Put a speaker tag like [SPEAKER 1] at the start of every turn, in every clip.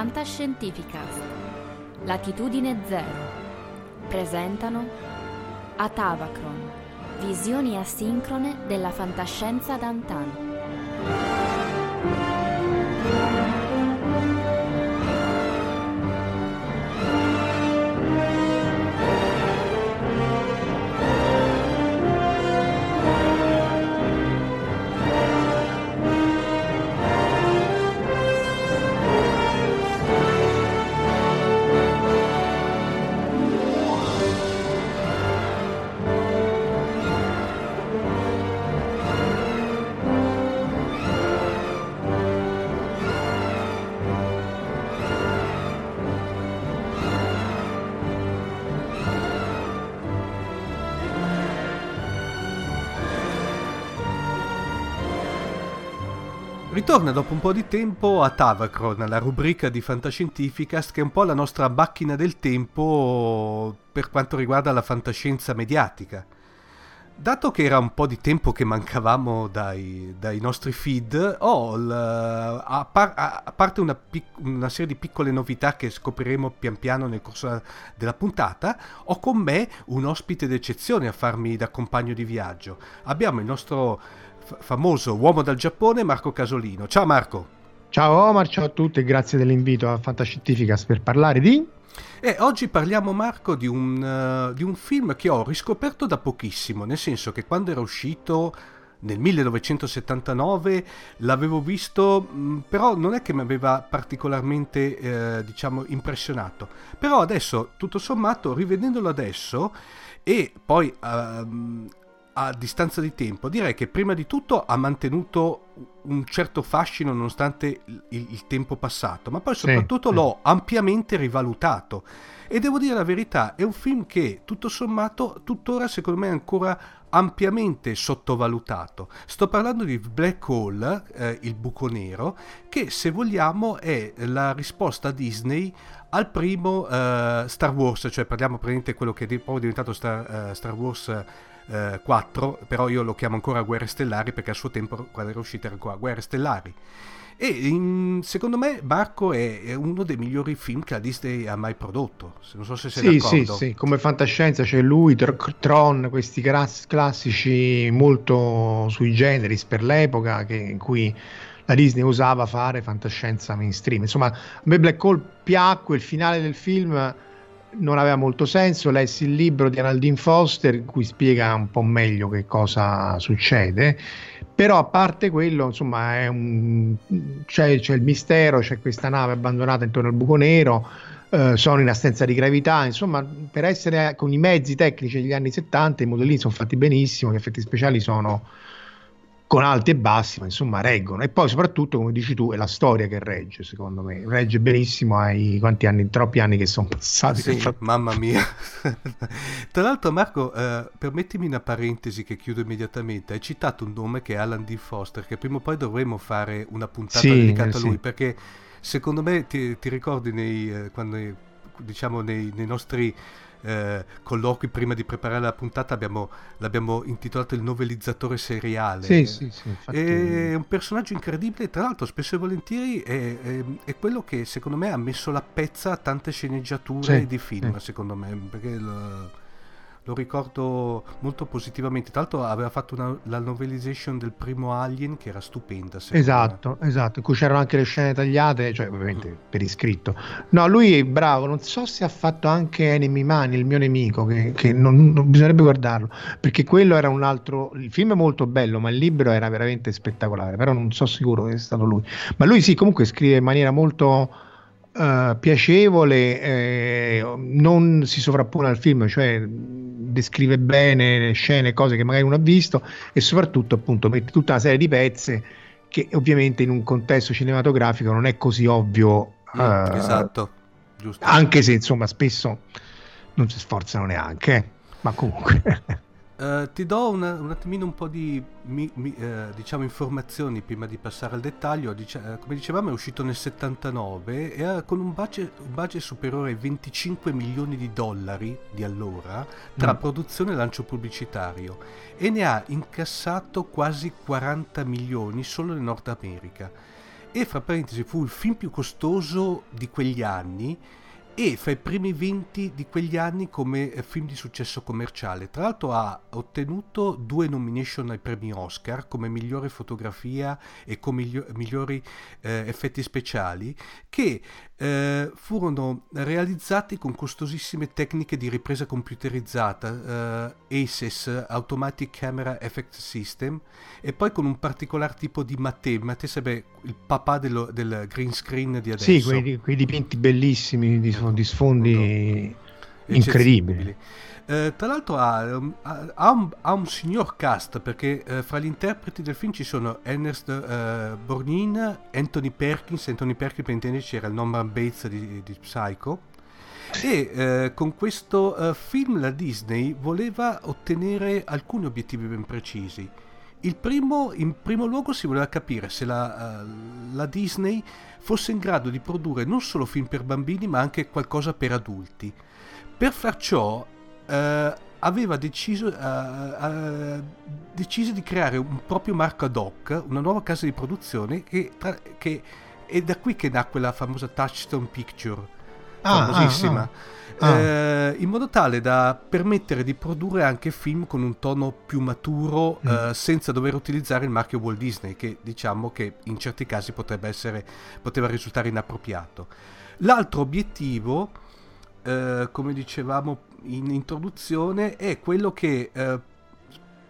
[SPEAKER 1] Fantascientificast, Latitudine Zero, presentano Atavacron, visioni asincrone della fantascienza d'antan.
[SPEAKER 2] Ritorna dopo un po' di tempo a Tavacron, la rubrica di Fantascientificast che è un po' la nostra macchina del tempo per quanto riguarda la fantascienza mediatica. Dato che era un po' di tempo che mancavamo dai, dai nostri feed, ho, l, a, par, a, parte una, pic, una, serie di piccole novità che scopriremo pian piano nel corso della puntata, ho con me un ospite d'eccezione a farmi da compagno di viaggio. Abbiamo il nostro famoso uomo dal Giappone, Marco Casolino. Ciao Marco.
[SPEAKER 3] Ciao Omar, ciao a tutti e grazie dell'invito a Fantascientificas per parlare di...
[SPEAKER 2] E oggi parliamo, Marco, di un, uh, di un film che ho riscoperto da pochissimo, nel senso che quando era uscito nel 1979 l'avevo visto, mh, però non è che mi aveva particolarmente, eh, diciamo, impressionato. Però adesso, tutto sommato, rivedendolo adesso e poi uh, a distanza di tempo, direi che prima di tutto ha mantenuto un certo fascino nonostante il, il tempo passato, ma poi soprattutto sì, l'ho sì. ampiamente rivalutato. E devo dire la verità, è un film che tutto sommato tuttora secondo me è ancora ampiamente sottovalutato. Sto parlando di Black Hole, eh, il buco nero, che se vogliamo è la risposta Disney al primo uh, Star Wars, cioè parliamo praticamente quello che è poi diventato Star, uh, Star Wars eh, 4, però io lo chiamo ancora Guerre Stellari perché a suo tempo quando era uscita era ancora Guerre Stellari. E in, secondo me Marco è, è, uno dei migliori film che la Disney ha mai prodotto. Non so se sei
[SPEAKER 3] sì,
[SPEAKER 2] d'accordo.
[SPEAKER 3] Sì, sì, come fantascienza c'è lui, Tron, questi classici molto sui generis per l'epoca che, in cui la Disney usava fare fantascienza mainstream. Insomma, a me Black Hole piacque, il finale del film non aveva molto senso. Lessi il libro di Analdine Foster in cui spiega un po' meglio che cosa succede. Però a parte quello, insomma, un... c'è, c'è, il mistero, c'è questa nave abbandonata intorno al buco nero, eh, sono in assenza di gravità, insomma, per essere con i mezzi tecnici degli anni 70 i modellini sono fatti benissimo, gli effetti speciali sono con alti e bassi, ma insomma reggono. E poi soprattutto, come dici tu, è la storia che regge, secondo me. Regge benissimo ai quanti anni, troppi anni che sono passati.
[SPEAKER 2] Sì, mamma mia. Tra l'altro, Marco, eh, permettimi una parentesi che chiudo immediatamente. Hai citato un nome che è Alan D. Foster, che prima o poi dovremmo fare una puntata sì, dedicata a lui, sì. perché secondo me ti, ti ricordi nei, eh, quando, diciamo, nei, nei nostri eh, colloqui prima di preparare la puntata abbiamo, l'abbiamo intitolato il novellizzatore seriale.
[SPEAKER 3] Sì, sì, sì,
[SPEAKER 2] È un personaggio incredibile, tra l'altro spesso e volentieri è, è, è, quello che secondo me ha messo la pezza a tante sceneggiature sì, di film, sì. secondo me, perché... Lo, lo ricordo molto positivamente. Tra l'altro aveva fatto una, la novelization del primo Alien che era stupenda.
[SPEAKER 3] Esatto, me. esatto, in cui c'erano anche le scene tagliate, cioè ovviamente per iscritto. No, lui è bravo, non so se ha fatto anche Enemy Man, il mio nemico, che, che non, non, bisognerebbe guardarlo, perché quello era un altro... Il film è molto bello, ma il libro era veramente spettacolare, però non so sicuro che sia stato lui. Ma lui sì, comunque scrive in maniera molto uh, piacevole, eh, non si sovrappone al film, cioè descrive bene scene, cose che magari uno ha visto e soprattutto appunto mette tutta una serie di pezzi che ovviamente in un contesto cinematografico non è così ovvio.
[SPEAKER 2] Mm, uh, esatto, giusto.
[SPEAKER 3] Anche se insomma spesso non si sforzano neanche, eh. ma comunque.
[SPEAKER 2] Uh, ti do una, un attimino un po' di mi, mi, uh, diciamo informazioni prima di passare al dettaglio. Dice, uh, come dicevamo è uscito nel 79 e ha con un budget, un budget, superiore ai 25 milioni di dollari di allora tra mm. produzione e lancio pubblicitario e ne ha incassato quasi 40 milioni solo in Nord America e fra parentesi fu il film più costoso di quegli anni e fra i primi 20 di quegli anni come eh, film di successo commerciale. Tra l'altro ha ottenuto due nomination ai premi Oscar come migliore fotografia e come migliori eh, effetti speciali che eh, furono realizzati con costosissime tecniche di ripresa computerizzata, eh, ACES, Automatic Camera Effect System, e poi con un particolare tipo di Matte. Matte sarebbe il papà dello, del green screen di adesso.
[SPEAKER 3] Sì, quei, quei dipinti bellissimi di, ecco, di sfondi incredibili.
[SPEAKER 2] Eh, tra l'altro ha, um, ha, un, ha, un, signor cast perché eh, fra gli interpreti del film ci sono Ernest eh, Borgnine, Anthony Perkins, Anthony Perkins per intenderci era il Norman Bates di, di Psycho e eh, con questo eh, film la Disney voleva ottenere alcuni obiettivi ben precisi. Il primo, in primo luogo si voleva capire se la, uh, la, Disney fosse in grado di produrre non solo film per bambini ma anche qualcosa per adulti. Per far ciò uh, aveva deciso, uh, deciso, di creare un proprio marco ad hoc, una nuova casa di produzione che, tra, che è da qui che nacque la famosa Touchstone Picture, ah, famosissima. Ah, ah. Ah. Eh, in modo tale da permettere di produrre anche film con un tono più maturo mm. eh, senza dover utilizzare il marchio Walt Disney che diciamo che in certi casi potrebbe essere, poteva risultare inappropriato. L'altro obiettivo, eh, come dicevamo in introduzione, è quello che eh,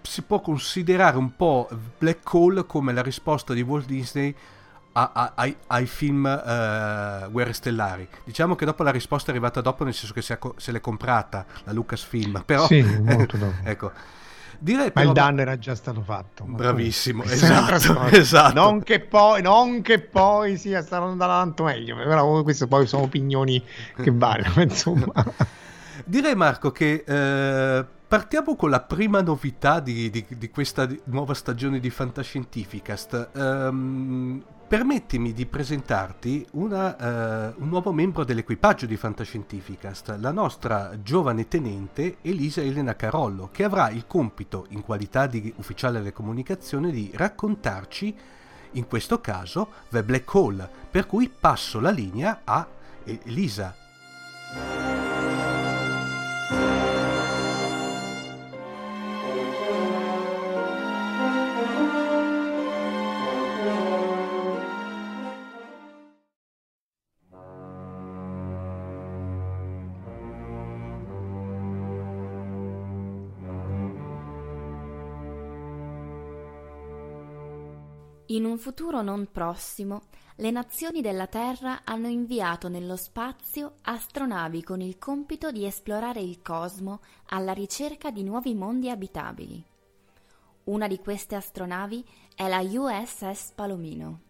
[SPEAKER 2] si può considerare un po' Black Hole come la risposta di Walt Disney a, a, ai, ai, film uh, Guerre Stellari. Diciamo che dopo la risposta è arrivata dopo, nel senso che se, se l'è comprata la Lucasfilm, però...
[SPEAKER 3] Sì, molto dopo.
[SPEAKER 2] ecco. Direi
[SPEAKER 3] ma il danno era già stato fatto.
[SPEAKER 2] Bravissimo, esatto, esatto.
[SPEAKER 3] Non, che poi, non che poi sia stato andato meglio, però questi poi sono opinioni che variano, insomma.
[SPEAKER 2] Direi Marco che eh, partiamo con la prima novità di, di, di, questa nuova stagione di Fantascientificast. Um, permettimi di presentarti una, uh, un nuovo membro dell'equipaggio di Fantascientificast, la nostra giovane tenente Elisa Elena Carollo, che avrà il compito, in qualità di ufficiale delle comunicazioni, di raccontarci, in questo caso, The Black Hole, per cui passo la linea a Elisa.
[SPEAKER 1] In un futuro non prossimo, le nazioni della Terra hanno inviato nello spazio astronavi con il compito di esplorare il cosmo alla ricerca di nuovi mondi abitabili. Una di queste astronavi è la USS Palomino.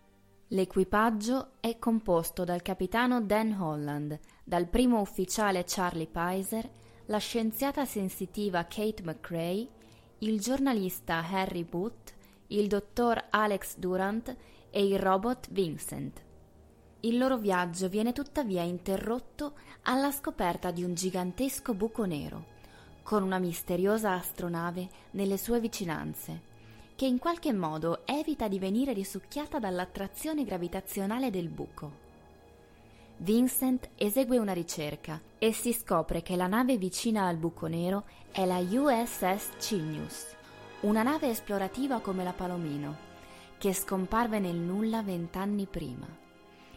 [SPEAKER 1] L'equipaggio è composto dal capitano Dan Holland, dal primo ufficiale Charlie Pizer, la scienziata sensitiva Kate McRae, il giornalista Harry Booth il dottor Alex Durant e il robot Vincent. Il loro viaggio viene tuttavia interrotto alla scoperta di un gigantesco buco nero, con una misteriosa astronave nelle sue vicinanze, che in qualche modo evita di venire risucchiata dall'attrazione gravitazionale del buco. Vincent esegue una ricerca e si scopre che la nave vicina al buco nero è la USS Cinius una nave esplorativa come la Palomino, che scomparve nel nulla vent'anni prima,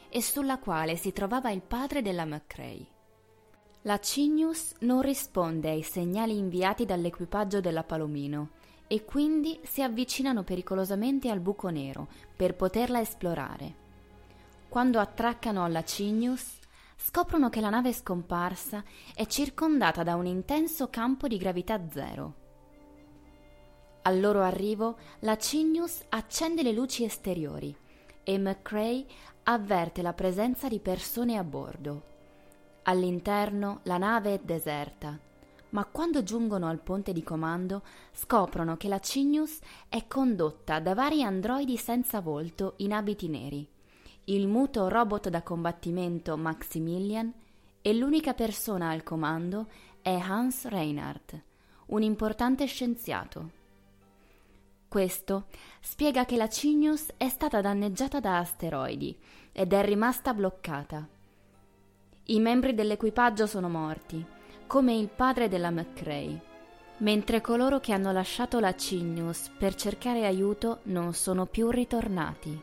[SPEAKER 1] e sulla quale si trovava il padre della McCrae. La Cinius non risponde ai segnali inviati dall'equipaggio della Palomino e quindi si avvicinano pericolosamente al buco nero per poterla esplorare. Quando attraccano alla Cinius, scoprono che la nave scomparsa è circondata da un intenso campo di gravità zero al loro arrivo, la Cinius accende le luci esteriori e McCrae avverte la presenza di persone a bordo. All'interno la nave è deserta, ma quando giungono al ponte di comando scoprono che la Cinius è condotta da vari androidi senza volto in abiti neri, il muto robot da combattimento Maximilian e l'unica persona al comando è Hans Reinhardt, un importante scienziato. Questo spiega che la Cygnus è stata danneggiata da asteroidi ed è rimasta bloccata. I membri dell'equipaggio sono morti, come il padre della McCrae, mentre coloro che hanno lasciato la Cygnus per cercare aiuto non sono più ritornati.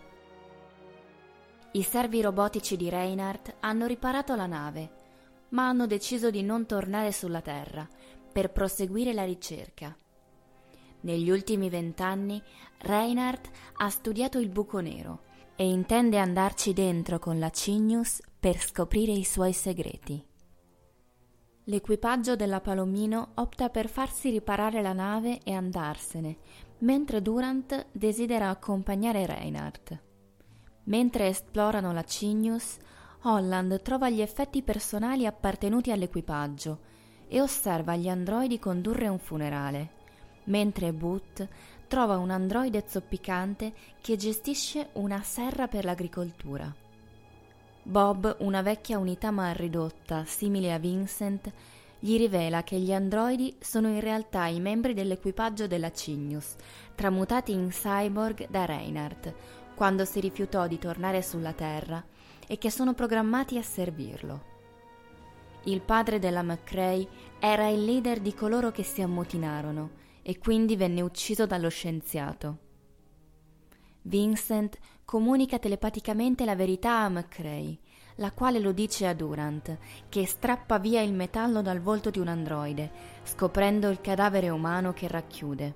[SPEAKER 1] I servi robotici di Reinhardt hanno riparato la nave, ma hanno deciso di non tornare sulla Terra per proseguire la ricerca. Negli ultimi vent'anni Reinhardt ha studiato il buco nero e intende andarci dentro con la Cygnus per scoprire i suoi segreti. L'equipaggio della Palomino opta per farsi riparare la nave e andarsene, mentre Durant desidera accompagnare Reinhardt. Mentre esplorano la Cygnus, Holland trova gli effetti personali appartenuti all'equipaggio e osserva gli androidi condurre un funerale, mentre Boot trova un androide zoppicante che gestisce una serra per l'agricoltura. Bob, una vecchia unità mal ridotta, simile a Vincent, gli rivela che gli androidi sono in realtà i membri dell'equipaggio della Cygnus, tramutati in cyborg da Reinhardt, quando si rifiutò di tornare sulla Terra e che sono programmati a servirlo. Il padre della McCrae era il leader di coloro che si ammutinarono e quindi venne ucciso dallo scienziato. Vincent comunica telepaticamente la verità a McCrae, la quale lo dice a Durant, che strappa via il metallo dal volto di un androide, scoprendo il cadavere umano che racchiude.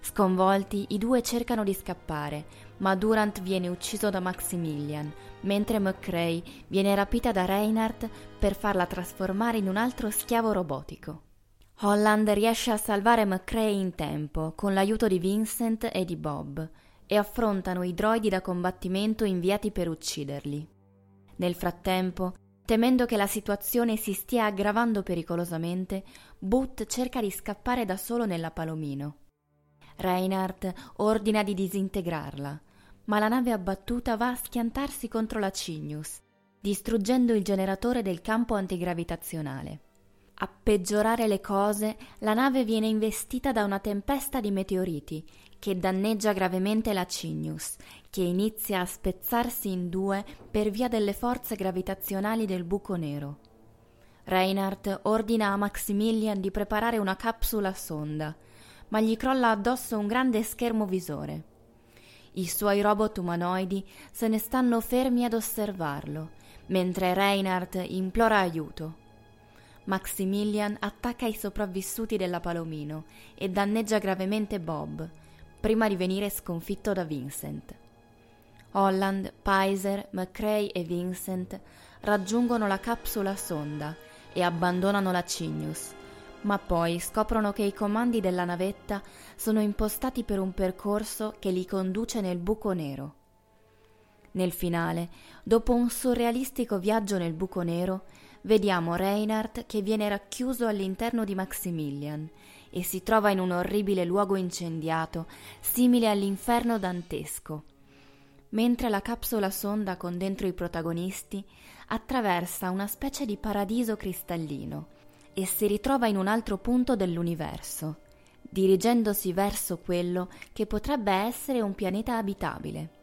[SPEAKER 1] Sconvolti, i due cercano di scappare, ma Durant viene ucciso da Maximilian, mentre McCrae viene rapita da Reinhardt per farla trasformare in un altro schiavo robotico. Holland riesce a salvare McCrae in tempo, con l'aiuto di Vincent e di Bob, e affrontano i droidi da combattimento inviati per ucciderli. Nel frattempo, temendo che la situazione si stia aggravando pericolosamente, Boot cerca di scappare da solo nella Palomino. Reinhardt ordina di disintegrarla, ma la nave abbattuta va a schiantarsi contro la Cygnus, distruggendo il generatore del campo antigravitazionale. A peggiorare le cose, la nave viene investita da una tempesta di meteoriti che danneggia gravemente la Cygnus, che inizia a spezzarsi in due per via delle forze gravitazionali del buco nero. Reinhardt ordina a Maximilian di preparare una capsula sonda, ma gli crolla addosso un grande schermo visore. I suoi robot umanoidi se ne stanno fermi ad osservarlo, mentre Reinhardt implora aiuto. Maximilian attacca i sopravvissuti della Palomino e danneggia gravemente Bob, prima di venire sconfitto da Vincent. Holland, Pizer, McCrae e Vincent raggiungono la capsula sonda e abbandonano la Cygnus, ma poi scoprono che i comandi della navetta sono impostati per un percorso che li conduce nel buco nero. Nel finale, dopo un surrealistico viaggio nel buco nero, vediamo Reinhardt che viene racchiuso all'interno di Maximilian e si trova in un orribile luogo incendiato, simile all'inferno dantesco. Mentre la capsula sonda con dentro i protagonisti attraversa una specie di paradiso cristallino e si ritrova in un altro punto dell'universo, dirigendosi verso quello che potrebbe essere un pianeta abitabile.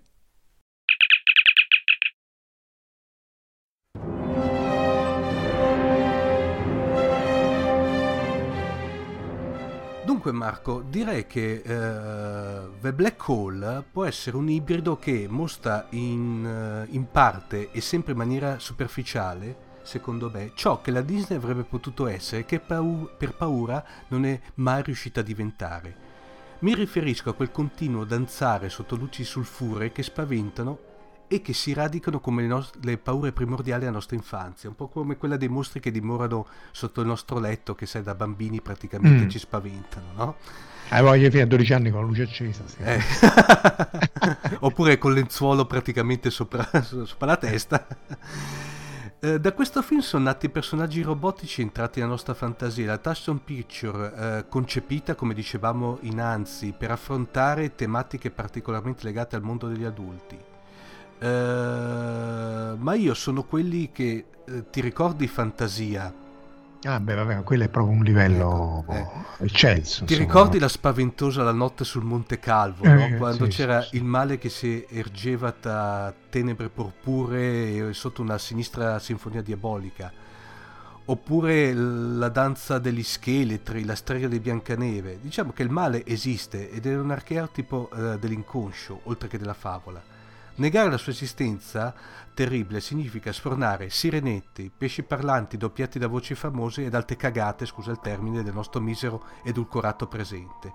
[SPEAKER 2] Dunque Marco, direi che eh, The Black Hole può essere un ibrido che mostra in, eh, in parte e sempre in maniera superficiale, secondo me, ciò che la Disney avrebbe potuto essere che pau- per paura non è mai riuscita a diventare. Mi riferisco a quel continuo danzare sotto luci sulfuree che spaventano e che si radicano come le, nos- le paure primordiali della nostra infanzia, un po' come quella dei mostri che dimorano sotto il nostro letto, che sai da bambini praticamente
[SPEAKER 3] Mm.
[SPEAKER 2] ci spaventano, no?
[SPEAKER 3] Hai voglia fino a 12 anni con la luce accesa. sì.
[SPEAKER 2] Eh. Oppure col lenzuolo praticamente sopra, sopra la testa. Eh, da questo film sono nati personaggi robotici entrati nella nostra fantasia, la Touchstone Picture, eh, concepita, come dicevamo innanzi, per affrontare tematiche particolarmente legate al mondo degli adulti. Eh, ma io sono quelli che eh, ti ricordi fantasia,
[SPEAKER 3] Ah, beh, vabbè, quello è proprio un livello
[SPEAKER 2] Ecco,
[SPEAKER 3] eccelso.
[SPEAKER 2] Ti
[SPEAKER 3] insomma.
[SPEAKER 2] ricordi la spaventosa La notte sul Monte Calvo, no?
[SPEAKER 3] Eh,
[SPEAKER 2] quando
[SPEAKER 3] sì,
[SPEAKER 2] c'era
[SPEAKER 3] sì,
[SPEAKER 2] il male che si ergeva tra tenebre purpuree e sotto una sinistra sinfonia diabolica? Oppure la danza degli scheletri, la strega di Biancaneve. Diciamo che il male esiste ed è un archetipo eh, dell'inconscio, oltre che della favola. Negare la sua esistenza terribile significa sfornare sirenetti, pesci parlanti doppiati da voci famose ed altre cagate, scusa il termine, del nostro misero edulcorato presente.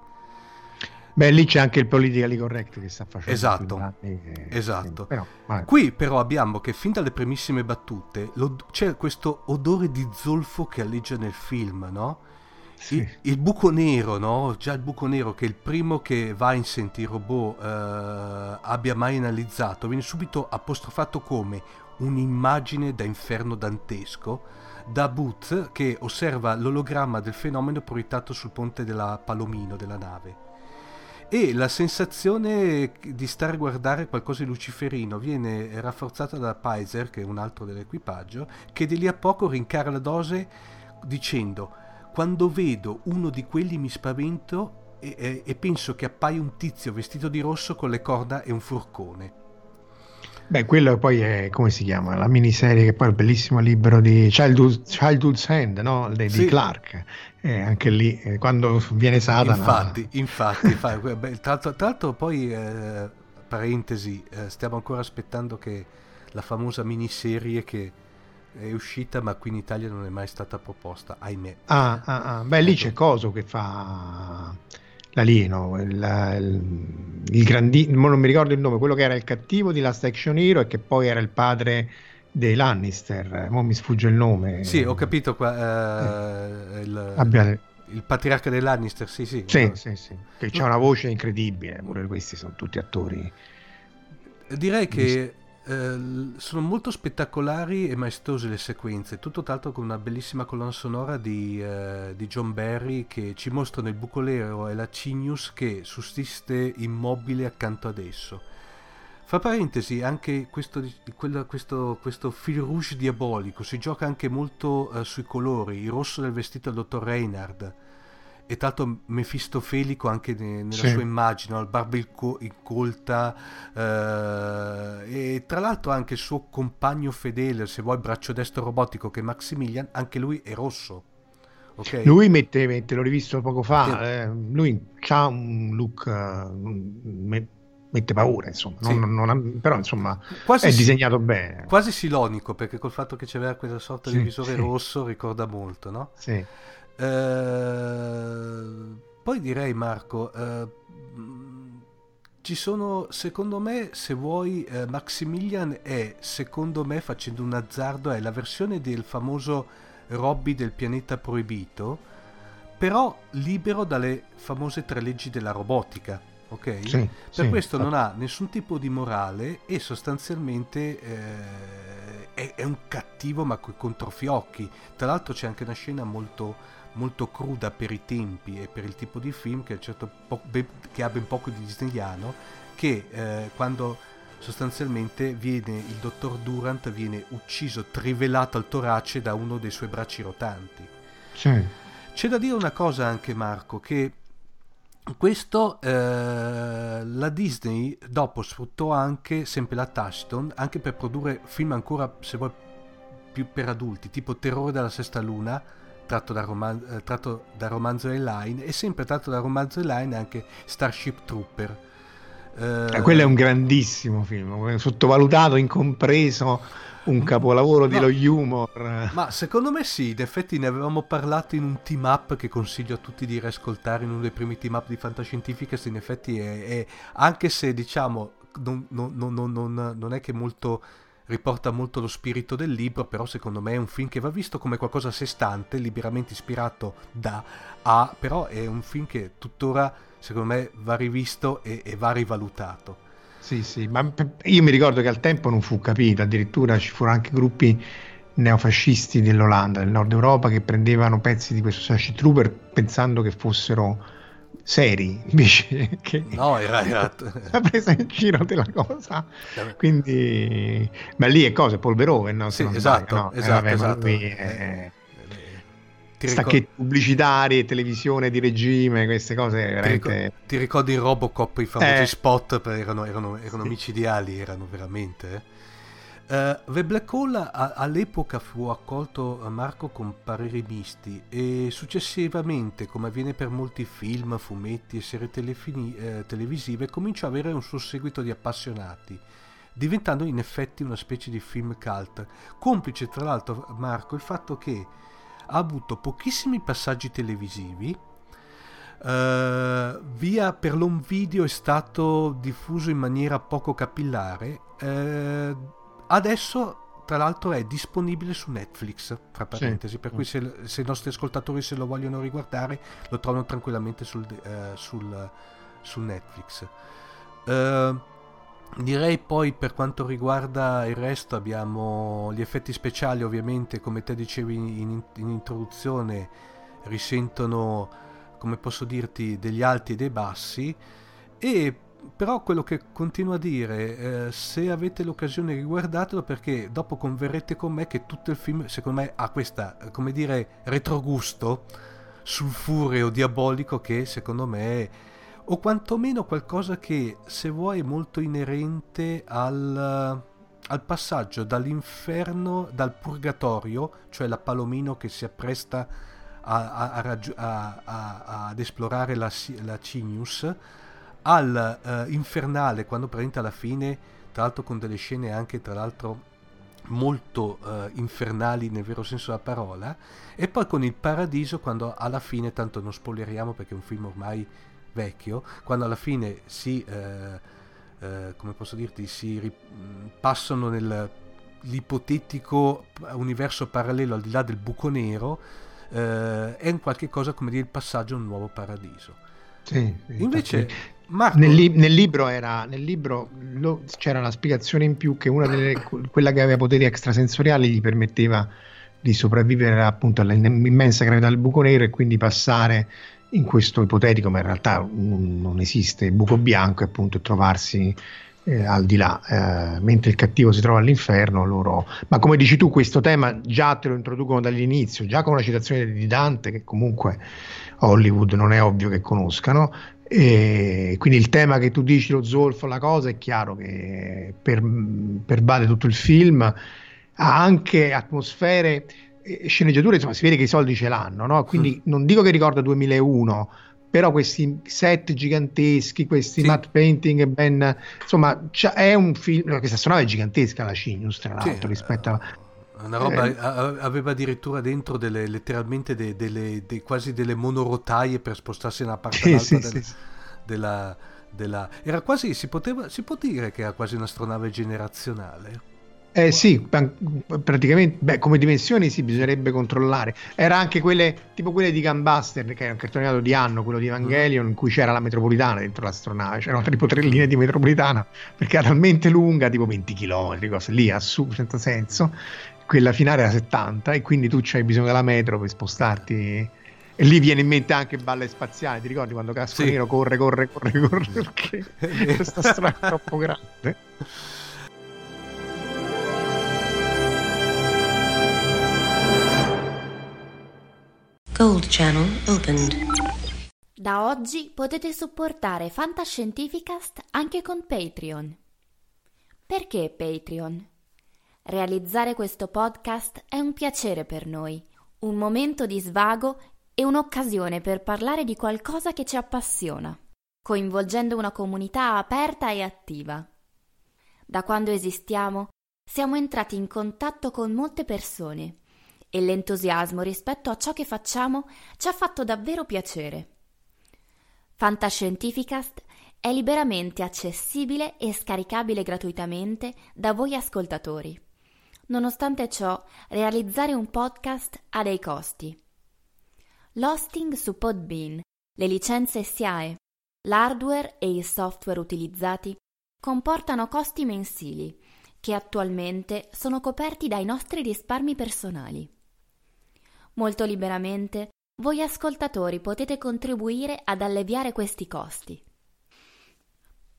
[SPEAKER 3] Beh, lì c'è anche il politically correct che sta facendo.
[SPEAKER 2] Esatto,
[SPEAKER 3] che-
[SPEAKER 2] esatto.
[SPEAKER 3] sì, però.
[SPEAKER 2] Qui però abbiamo che fin dalle primissime battute c'è questo odore di zolfo che alleggia nel film, no?
[SPEAKER 3] Sì.
[SPEAKER 2] Il, il buco nero, no? Già il buco nero che è il primo che Vincent, il robot, eh, abbia mai analizzato, viene subito apostrofato come un'immagine da inferno dantesco da Booth che osserva l'ologramma del fenomeno proiettato sul ponte della Palomino, della nave. E la sensazione di stare a guardare qualcosa di luciferino viene rafforzata da Pizer, che è un altro dell'equipaggio, che di lì a poco rincara la dose dicendo quando vedo uno di quelli mi spavento e, e- e penso che appaia un tizio vestito di rosso con le corna e un furcone.
[SPEAKER 3] Beh, quello poi è, come si chiama? La miniserie che poi è il bellissimo libro di Childhood, Childhood's Hand, no? Di, di
[SPEAKER 2] Sì.
[SPEAKER 3] Clark. Eh, anche lì, eh, quando viene Satana...
[SPEAKER 2] Infatti, infatti, fa- beh, tra, l'altro, tra l'altro poi, eh, parentesi, eh, stiamo ancora aspettando che la famosa miniserie che è uscita ma qui in Italia non è mai stata proposta, ahimè.
[SPEAKER 3] Ah, ah, ah. Beh, lì c'è Coso che fa l'alieno, il, il, il grandi- mo non mi ricordo il nome, quello che era il cattivo di Last Action Hero e che poi era il padre dei Lannister. Mo mi sfugge il nome.
[SPEAKER 2] Sì, ho capito qua, eh, il,
[SPEAKER 3] Abbia-
[SPEAKER 2] il patriarca dei Lannister, sì sì.
[SPEAKER 3] Sì, sì, sì. Che c'ha una voce incredibile, pure questi sono tutti attori.
[SPEAKER 2] Direi che eh, sono molto spettacolari e maestose le sequenze, tutto tanto con una bellissima colonna sonora di, eh, di John Barry che ci mostrano il bucolero e la Cinius che sussiste immobile accanto ad esso. Fra parentesi, anche questo, quello- questo, questo fil rouge diabolico si gioca anche molto eh, sui colori, il rosso del vestito del dottor Reinhard e tanto mefistofelico anche ne- nella
[SPEAKER 3] Sì.
[SPEAKER 2] sua immagine, il barba inco- incolta eh, e tra l'altro anche il suo compagno fedele, se vuoi braccio destro robotico che è Maximilian, anche lui è rosso. Ok?
[SPEAKER 3] Lui mette, mette- l'ho rivisto poco fa, eh, lui ha un look, eh, me- mette paura, insomma,
[SPEAKER 2] Sì.
[SPEAKER 3] non- non però insomma
[SPEAKER 2] Quasi
[SPEAKER 3] è
[SPEAKER 2] si-
[SPEAKER 3] disegnato bene.
[SPEAKER 2] Quasi silonico perché col fatto che c'aveva quella sorta di
[SPEAKER 3] Sì,
[SPEAKER 2] visore
[SPEAKER 3] sì.
[SPEAKER 2] rosso ricorda molto, no?
[SPEAKER 3] Sì.
[SPEAKER 2] Eh, poi direi Marco, eh, ci sono secondo me, se vuoi, eh, Maximilian è secondo me facendo un azzardo, è la versione del famoso Robby del pianeta proibito, però libero dalle famose tre leggi della robotica, ok?
[SPEAKER 3] Sì,
[SPEAKER 2] Per
[SPEAKER 3] sì.
[SPEAKER 2] questo non ha nessun tipo di morale e sostanzialmente eh, è, è un cattivo ma coi controfiocchi. Tra l'altro c'è anche una scena molto, molto cruda per i tempi e per il tipo di film che, certo po- che ha ben poco di disneyano, che eh, quando sostanzialmente viene il dottor Durant viene ucciso, trivelato al torace da uno dei suoi bracci rotanti.
[SPEAKER 3] Sì.
[SPEAKER 2] C'è da dire una cosa anche Marco, che questo eh, la Disney dopo sfruttò anche sempre la Touchstone anche per produrre film ancora se vuoi più per adulti, tipo Terrore dalla sesta luna, tratto da, roman- eh, tratto da romanzo online e sempre tratto da romanzo online anche Starship Trooper. Eh,
[SPEAKER 3] Eh, quello è un grandissimo film, sottovalutato, incompreso, un capolavoro di
[SPEAKER 2] No.
[SPEAKER 3] lo humor.
[SPEAKER 2] Ma secondo me sì, in effetti ne avevamo parlato in un team up che consiglio a tutti di riascoltare in uno dei primi team up di Fantascientificast, in effetti è, è- anche se diciamo non- non- non- non è che molto riporta molto lo spirito del libro, però secondo me è un film che va visto come qualcosa a sé stante, liberamente ispirato da A, però è un film che tuttora secondo me va rivisto e, e va rivalutato.
[SPEAKER 3] Sì, sì, ma io mi ricordo che al tempo non fu capito, addirittura ci furono anche gruppi neofascisti dell'Olanda, del nord Europa, che prendevano pezzi di questo Starship Trooper pensando che fossero seri, invece che
[SPEAKER 2] No, era... era-
[SPEAKER 3] la presa in giro della cosa. Quindi, ma lì è cosa, Polverone, no?
[SPEAKER 2] Sì, esatto,
[SPEAKER 3] no? Eh,
[SPEAKER 2] esatto,
[SPEAKER 3] vabbè, ma
[SPEAKER 2] esatto.
[SPEAKER 3] lui
[SPEAKER 2] Eh,
[SPEAKER 3] è-
[SPEAKER 2] Ti
[SPEAKER 3] stacchetti pubblicitari, televisione di regime, queste cose
[SPEAKER 2] Ti,
[SPEAKER 3] veramente...
[SPEAKER 2] ti ricordi in Robocop i famosi
[SPEAKER 3] Eh.
[SPEAKER 2] spot? Erano, erano- erano
[SPEAKER 3] Sì.
[SPEAKER 2] micidiali, erano veramente. Eh. Eh, The Black Hole a- all'epoca fu accolto a Marco con pareri misti e successivamente, come avviene per molti film, fumetti e serie telefini- eh, televisive, cominciò ad avere un suo seguito di appassionati, diventando in effetti una specie di film cult. Complice tra l'altro Marco il fatto che ha avuto pochissimi passaggi televisivi, eh, via per l'home video è stato diffuso in maniera poco capillare. eh, adesso, tra l'altro, è disponibile su Netflix. Fra parentesi, per cui se, se i nostri ascoltatori se lo vogliono riguardare, lo trovano tranquillamente sul, eh, sul, su Netflix. Eh, direi poi per quanto riguarda il resto abbiamo gli effetti speciali ovviamente come te dicevi in, in introduzione risentono come posso dirti degli alti e dei bassi e però quello che continuo a dire eh, se avete l'occasione riguardatelo perché dopo converrete con me che tutto il film secondo me ha questa eh, come dire retrogusto sulfureo diabolico che secondo me è o quantomeno qualcosa che se vuoi è molto inerente al, al passaggio dall'inferno, dal purgatorio, cioè la Palomino che si appresta a- a- a ad esplorare la, la Cinius, al eh, infernale, quando praticamente alla fine, tra l'altro con delle scene anche tra l'altro molto eh, infernali nel vero senso della parola, e poi con il paradiso quando alla fine, tanto non spoileriamo perché è un film ormai vecchio, quando alla fine si, eh, eh, come posso dirti, si ri- mh, passano nell'ipotetico universo parallelo al di là del buco nero, eh, è un qualche cosa come dire il passaggio a un nuovo paradiso.
[SPEAKER 3] Sì, sì,
[SPEAKER 2] Invece, Marco,
[SPEAKER 3] nel, li- nel libro, era, nel libro lo- c'era la spiegazione in più che una delle, quella che aveva poteri extrasensoriali gli permetteva di sopravvivere appunto all'immensa gravità del buco nero e quindi passare in questo ipotetico, ma in realtà non, non esiste, buco bianco e appunto trovarsi eh, al di là, eh, mentre il cattivo si trova all'inferno, loro... Ma come dici tu, questo tema già te lo introducono dall'inizio, già con una citazione di Dante, che comunque Hollywood non è ovvio che conoscano, e quindi il tema che tu dici, lo zolfo, la cosa, è chiaro che per, pervade tutto il film, ha anche atmosfere sceneggiature, insomma, si vede che i soldi ce l'hanno, no? Quindi non dico che ricorda 2001, però questi set giganteschi, questi
[SPEAKER 2] Sì.
[SPEAKER 3] matte painting ben insomma, è un film, questa astronave è gigantesca la Cygnus, tra
[SPEAKER 2] Sì,
[SPEAKER 3] l'altro, rispetto a
[SPEAKER 2] Una roba
[SPEAKER 3] Eh.
[SPEAKER 2] a- aveva addirittura dentro delle, letteralmente de- delle, de- quasi delle monorotaie per spostarsi da una parte
[SPEAKER 3] Sì,
[SPEAKER 2] all'altra
[SPEAKER 3] sì,
[SPEAKER 2] del-
[SPEAKER 3] sì.
[SPEAKER 2] della, della- Era quasi, si, poteva, si può dire che era quasi un'astronave generazionale.
[SPEAKER 3] Eh sì, praticamente, beh, come dimensioni sì, bisognerebbe controllare. Era anche quelle, tipo quelle di Gunbuster, che è un cartone animato di anno, quello di Evangelion, in cui c'era la metropolitana dentro l'astronave, c'erano tipo tre linee di metropolitana, perché era talmente lunga, tipo 20 km, cose lì, assurdo, senza senso. Quella finale era 70 e quindi tu c'hai bisogno della metro per spostarti. E lì viene in mente anche Balle Spaziali, ti ricordi quando Casco
[SPEAKER 2] Sì.
[SPEAKER 3] Nero corre, corre, corre, corre, perché questa strada è troppo grande.
[SPEAKER 4] Gold Channel opened.
[SPEAKER 1] Da oggi potete supportare Fantascientificast anche con Patreon. Perché Patreon? Realizzare questo podcast è un piacere per noi, un momento di svago e un'occasione per parlare di qualcosa che ci appassiona, coinvolgendo una comunità aperta e attiva. Da quando esistiamo siamo entrati in contatto con molte persone e l'entusiasmo rispetto a ciò che facciamo ci ha fatto davvero piacere. Fantascientificast è liberamente accessibile e scaricabile gratuitamente da voi ascoltatori. Nonostante ciò, realizzare un podcast ha dei costi. L'hosting su Podbean, le licenze SIAE, l'hardware e il software utilizzati comportano costi mensili che attualmente sono coperti dai nostri risparmi personali. Molto liberamente voi ascoltatori potete contribuire ad alleviare questi costi.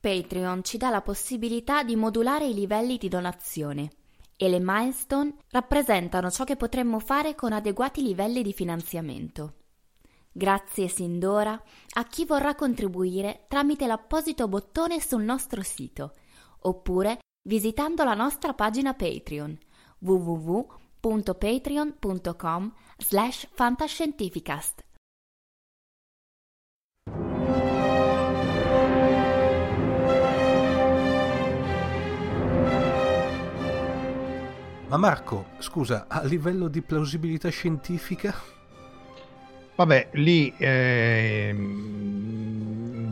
[SPEAKER 1] Patreon ci dà la possibilità di modulare i livelli di donazione e le milestone rappresentano ciò che potremmo fare con adeguati livelli di finanziamento. Grazie sin d'ora a chi vorrà contribuire tramite l'apposito bottone sul nostro sito oppure visitando la nostra pagina Patreon www.patreon.com slash fantascientificast.
[SPEAKER 2] Ma Marco, scusa, a livello di plausibilità scientifica?
[SPEAKER 3] Vabbè, lì ehm,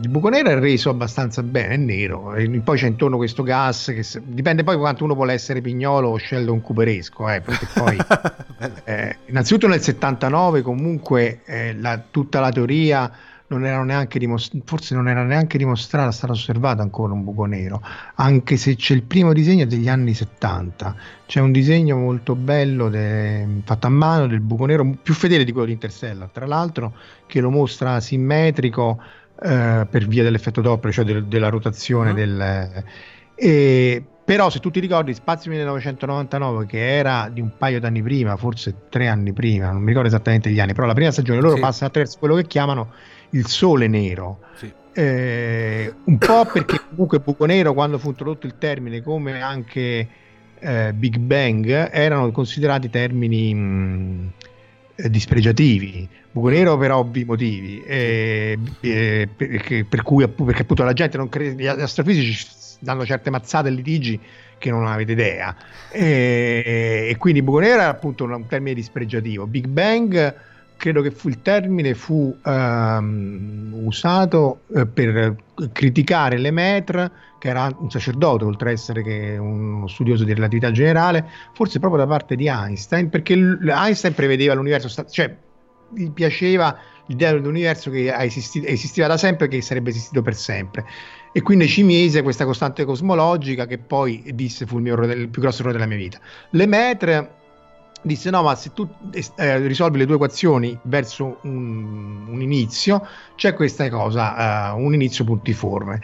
[SPEAKER 3] il buco nero è reso abbastanza bene, è nero, e poi c'è intorno questo gas che se- dipende poi quanto uno vuole essere pignolo o Sheldon Cooperesco, eh, perché poi eh, innanzitutto nel 79 comunque eh, la- tutta la teoria non era neanche dimos- forse non era neanche dimostrata, è stato osservato ancora un buco nero, anche se c'è il primo disegno degli anni 70, c'è un disegno molto bello de- fatto a mano del buco nero, più fedele di quello di Interstellar, tra l'altro, che lo mostra simmetrico eh, per via dell'effetto Doppler, cioè del- della rotazione
[SPEAKER 2] Mhm.
[SPEAKER 3] del... e- però se tu ti ricordi Spazio 1999 che era di un paio d'anni prima, forse tre anni prima, non mi ricordo esattamente gli anni, però la prima stagione loro
[SPEAKER 2] Sì.
[SPEAKER 3] passano attraverso quello che chiamano il sole nero.
[SPEAKER 2] Sì.
[SPEAKER 3] Eh, un po' perché comunque buco nero quando fu introdotto il termine come anche eh, Big Bang erano considerati termini mh, eh, dispregiativi buco nero per ovvi motivi, eh, perché, per cui perché appunto la gente non crede, gli astrofisici danno certe mazzate e litigi che non avete idea. E, e quindi buco nero è appunto un, un termine dispregiativo. Big Bang credo che fu il termine fu ehm, usato eh, per criticare Lemaitre che era un sacerdote oltre ad essere che uno studioso di relatività generale forse proprio da parte di Einstein perché l- Einstein prevedeva l'universo cioè gli piaceva l'idea dell'universo che esisti- esisteva da sempre e che sarebbe esistito per sempre. E quindi ci mise questa costante cosmologica che poi disse fu il, mio il più grosso errore della mia vita. Lemaitre disse no ma se tu eh, risolvi le due equazioni verso un, un inizio c'è questa cosa eh, un inizio puntiforme.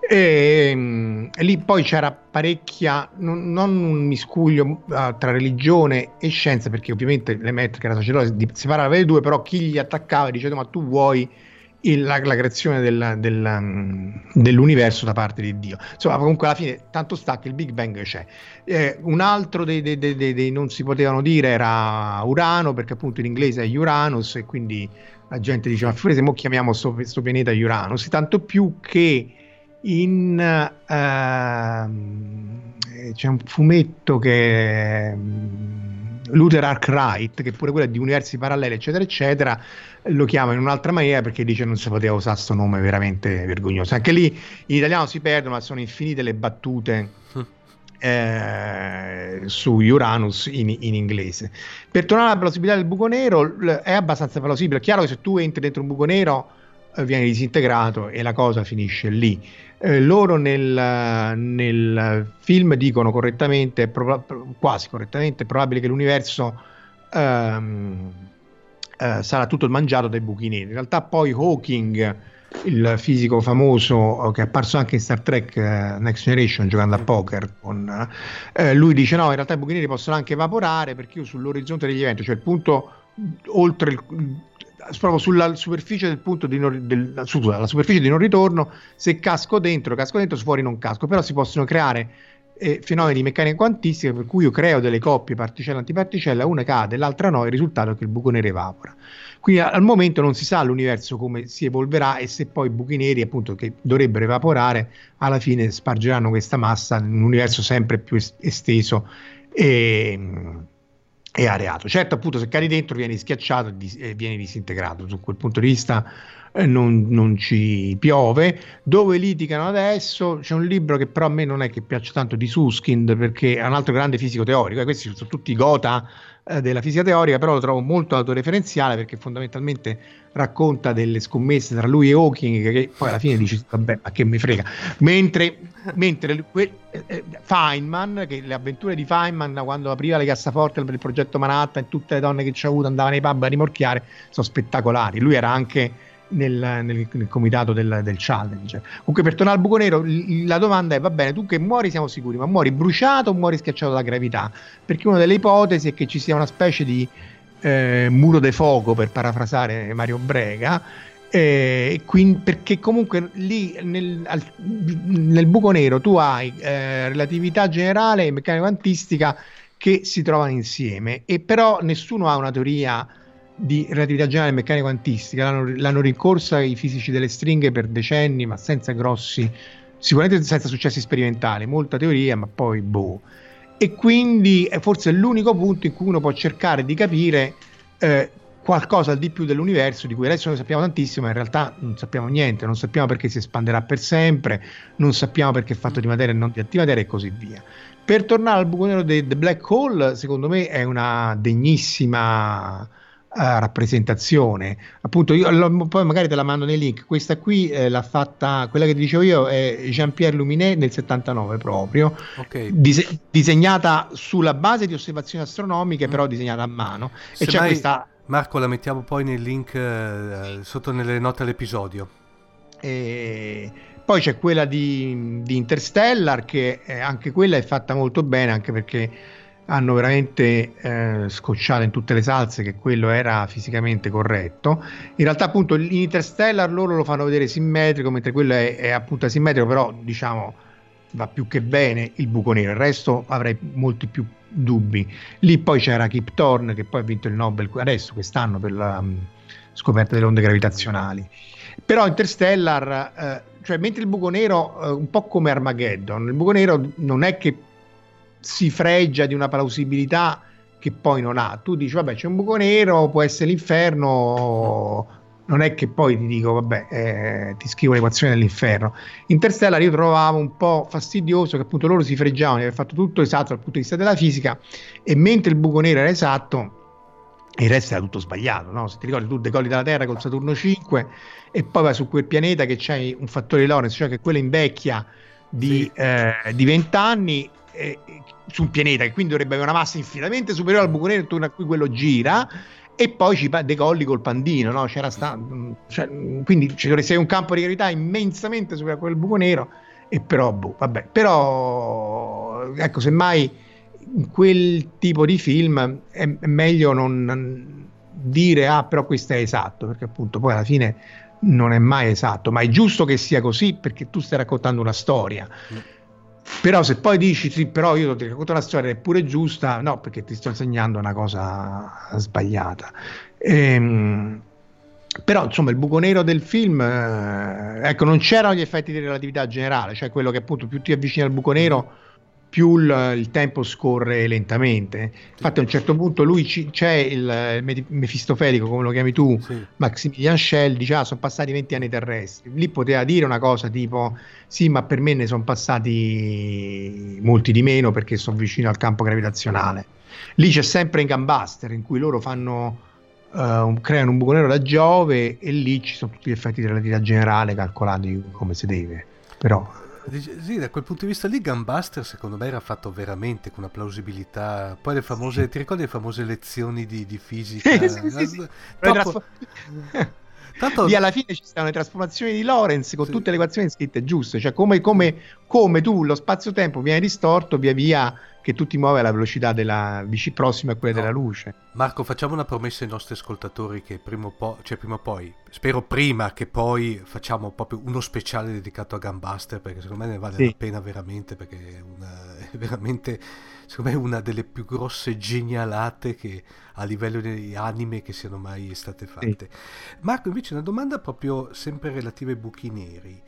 [SPEAKER 3] E, mm, e lì poi c'era parecchia non, non un miscuglio eh, tra religione e scienza perché ovviamente le metriche era sacerdote separava le due però chi gli attaccava diceva ma tu vuoi la, la creazione del- del, mm, dell'universo da parte di Dio. Insomma comunque alla fine tanto sta che il Big Bang c'è. Eh, un altro dei, dei- dei- dei- non si potevano dire era Urano, perché appunto in inglese è Uranus e quindi la gente diceva, ma mo chiamiamo questo pianeta Uranus, tanto più che in eh, c'è un fumetto che ehm, Luther Arkwright, che pure quello è di universi paralleli, eccetera, eccetera, lo chiama in un'altra maniera perché dice non si poteva usare questo nome veramente vergognoso. Anche lì in italiano si perdono, ma sono infinite le battute eh, su Uranus in, in inglese. Per tornare alla plausibilità del buco nero, l- è abbastanza plausibile. È chiaro che se tu entri dentro un buco nero eh, vieni disintegrato e la cosa finisce lì. Eh, loro nel, nel film dicono correttamente, proba- quasi correttamente, è probabile che l'universo ehm, eh, sarà tutto mangiato dai buchi neri. In realtà poi Hawking, il fisico famoso eh, che è apparso anche in Star Trek eh, Next Generation giocando a poker, con, eh, lui dice no, in realtà i buchi neri possono anche evaporare perché io sull'orizzonte degli eventi, cioè il punto oltre il proprio sulla superficie del punto di non, del, scusa, la superficie di non ritorno se casco dentro casco dentro se fuori non casco però si possono creare eh, fenomeni di meccanica quantistica per cui io creo delle coppie particella antiparticella una cade l'altra no il risultato è che il buco nero evapora quindi al momento non si sa l'universo come si evolverà e se poi i buchi neri appunto che dovrebbero evaporare alla fine spargeranno questa massa in un universo sempre più es- esteso e, e areato. Certo, appunto, se cadi dentro vieni schiacciato e dis- vieni disintegrato. Su quel punto di vista non, non ci piove. Dove litigano adesso? C'è un libro che però a me non è che piace tanto di Suskind perché è un altro grande fisico teorico. e questi sono tutti gota eh, della fisica teorica, però lo trovo molto autoreferenziale perché fondamentalmente racconta delle scommesse tra lui e Hawking che poi alla fine dici vabbè ma che mi frega mentre, mentre que- eh, eh, Feynman che le avventure di Feynman quando apriva le cassaforti per il progetto Manhattan e tutte le donne che ci ha avuto andavano nei pub a rimorchiare sono spettacolari lui era anche nel, nel- nel comitato del, del challenge. Comunque per tornare al buco nero la domanda è va bene tu che muori siamo sicuri ma muori bruciato o muori schiacciato dalla gravità? Perché una delle ipotesi è che ci sia una specie di eh, muro de fuoco per parafrasare Mario Brega eh, quindi- perché comunque lì nel, al- nel buco nero tu hai eh, relatività generale e meccanica quantistica che si trovano insieme. E però nessuno ha una teoria di relatività generale e meccanica quantistica l'hanno, l'hanno rincorsa i fisici delle stringhe per decenni ma senza grossi sicuramente senza successi sperimentali molta teoria ma poi boh e quindi è forse l'unico punto in cui uno può cercare di capire eh, qualcosa al di più dell'universo di cui adesso noi sappiamo tantissimo, ma in realtà non sappiamo niente, non sappiamo perché si espanderà per sempre, non sappiamo perché è fatto di materia e non di antimateria e così via. Per tornare al buco nero The Black Hole, secondo me è una degnissima eh, rappresentazione. Appunto, io lo- poi magari te la mando nei link. Questa qui eh, l'ha fatta, quella che ti dicevo io, è Jean-Pierre Luminet nel 79 proprio
[SPEAKER 2] Ok.
[SPEAKER 3] dise- disegnata sulla base di osservazioni astronomiche, però disegnata a mano. e c'è
[SPEAKER 2] Semmai,
[SPEAKER 3] questa.
[SPEAKER 2] Marco, la mettiamo poi nel link eh, sotto nelle note all'episodio.
[SPEAKER 3] eh, poi c'è quella di, di Interstellar, che eh, anche quella è fatta molto bene, anche perché hanno veramente eh, scocciato in tutte le salse che quello era fisicamente corretto. In realtà, appunto, in Interstellar loro lo fanno vedere simmetrico, mentre quello è, è appunto asimmetrico, però diciamo va più che bene il buco nero. Il resto avrei molti più dubbi. Lì poi c'era Kip Thorne che poi ha vinto il Nobel adesso, quest'anno, per la, scoperta delle onde gravitazionali. Però Interstellar, eh, cioè mentre il buco nero, eh, un po' come Armageddon, il buco nero non è che si fregia di una plausibilità che poi non ha. Tu dici, vabbè, c'è un buco nero, può essere l'inferno, non è che poi ti dico, vabbè, eh, ti scrivo l'equazione dell'inferno. Interstellar io trovavo un po' fastidioso che appunto loro si fregiavano di aver fatto tutto esatto dal punto di vista della fisica e mentre il buco nero era esatto, il resto era tutto sbagliato, no? Se ti ricordi, tu decolli dalla Terra con Saturno 5 e poi vai su quel pianeta che c'hai un fattore di Lorentz, cioè che quello invecchia di,
[SPEAKER 2] Sì.
[SPEAKER 3] eh, di 20 anni eh, su un pianeta che quindi dovrebbe avere una massa infinitamente superiore al buco nero intorno a cui quello gira e poi ci decolli col pandino, no? C'era sta- cioè, quindi ci dovresti avere un campo di gravità immensamente superiore a quel buco nero e però, boh, vabbè, però ecco, semmai in quel tipo di film è, è meglio non, dire ah però questo è esatto perché appunto poi alla fine non è mai esatto ma è giusto che sia così perché tu stai raccontando una storia però se poi dici sì però io ti racconto una storia è pure giusta no perché ti sto insegnando una cosa sbagliata. Ehm, però insomma il buco nero del film eh, ecco non c'erano gli effetti di relatività generale cioè quello che appunto più ti avvicini al buco nero più il, il tempo scorre lentamente. Infatti a un certo punto lui ci- c'è il, il mefistofelico come lo chiami tu
[SPEAKER 2] Sì.
[SPEAKER 3] Maximilian Schell dice ah sono passati 20 anni terrestri lì poteva dire una cosa tipo sì ma per me ne sono passati molti di meno perché sono vicino al campo gravitazionale lì c'è sempre in Gambuster in cui loro fanno un- creano un buco nero da Giove e lì ci sono tutti gli effetti di relatività generale calcolati come si deve. Però
[SPEAKER 2] Sì, da quel punto di vista lì Gunbuster secondo me era fatto veramente con una plausibilità. Poi le famose, ti ricordi le famose lezioni di, di fisica?
[SPEAKER 3] Sì, sì, sì, sì.
[SPEAKER 2] Troppo- Tanto-
[SPEAKER 3] Lì alla fine ci stanno le trasformazioni di Lorenz con
[SPEAKER 2] Sì.
[SPEAKER 3] tutte le equazioni scritte giuste, cioè come, come- come tu lo spazio-tempo viene distorto via via che tu ti muovi alla velocità della vicino prossima a quella
[SPEAKER 2] No.
[SPEAKER 3] della luce.
[SPEAKER 2] Marco, facciamo una promessa ai nostri ascoltatori che prima o poi, cioè prima o poi, spero prima che poi facciamo proprio uno speciale dedicato a Gunbuster perché secondo me ne vale
[SPEAKER 3] Sì.
[SPEAKER 2] la pena veramente perché è, una, è veramente secondo me una delle più grosse genialate che a livello di anime che siano mai state fatte. Marco, invece una domanda proprio sempre relativa ai buchi neri.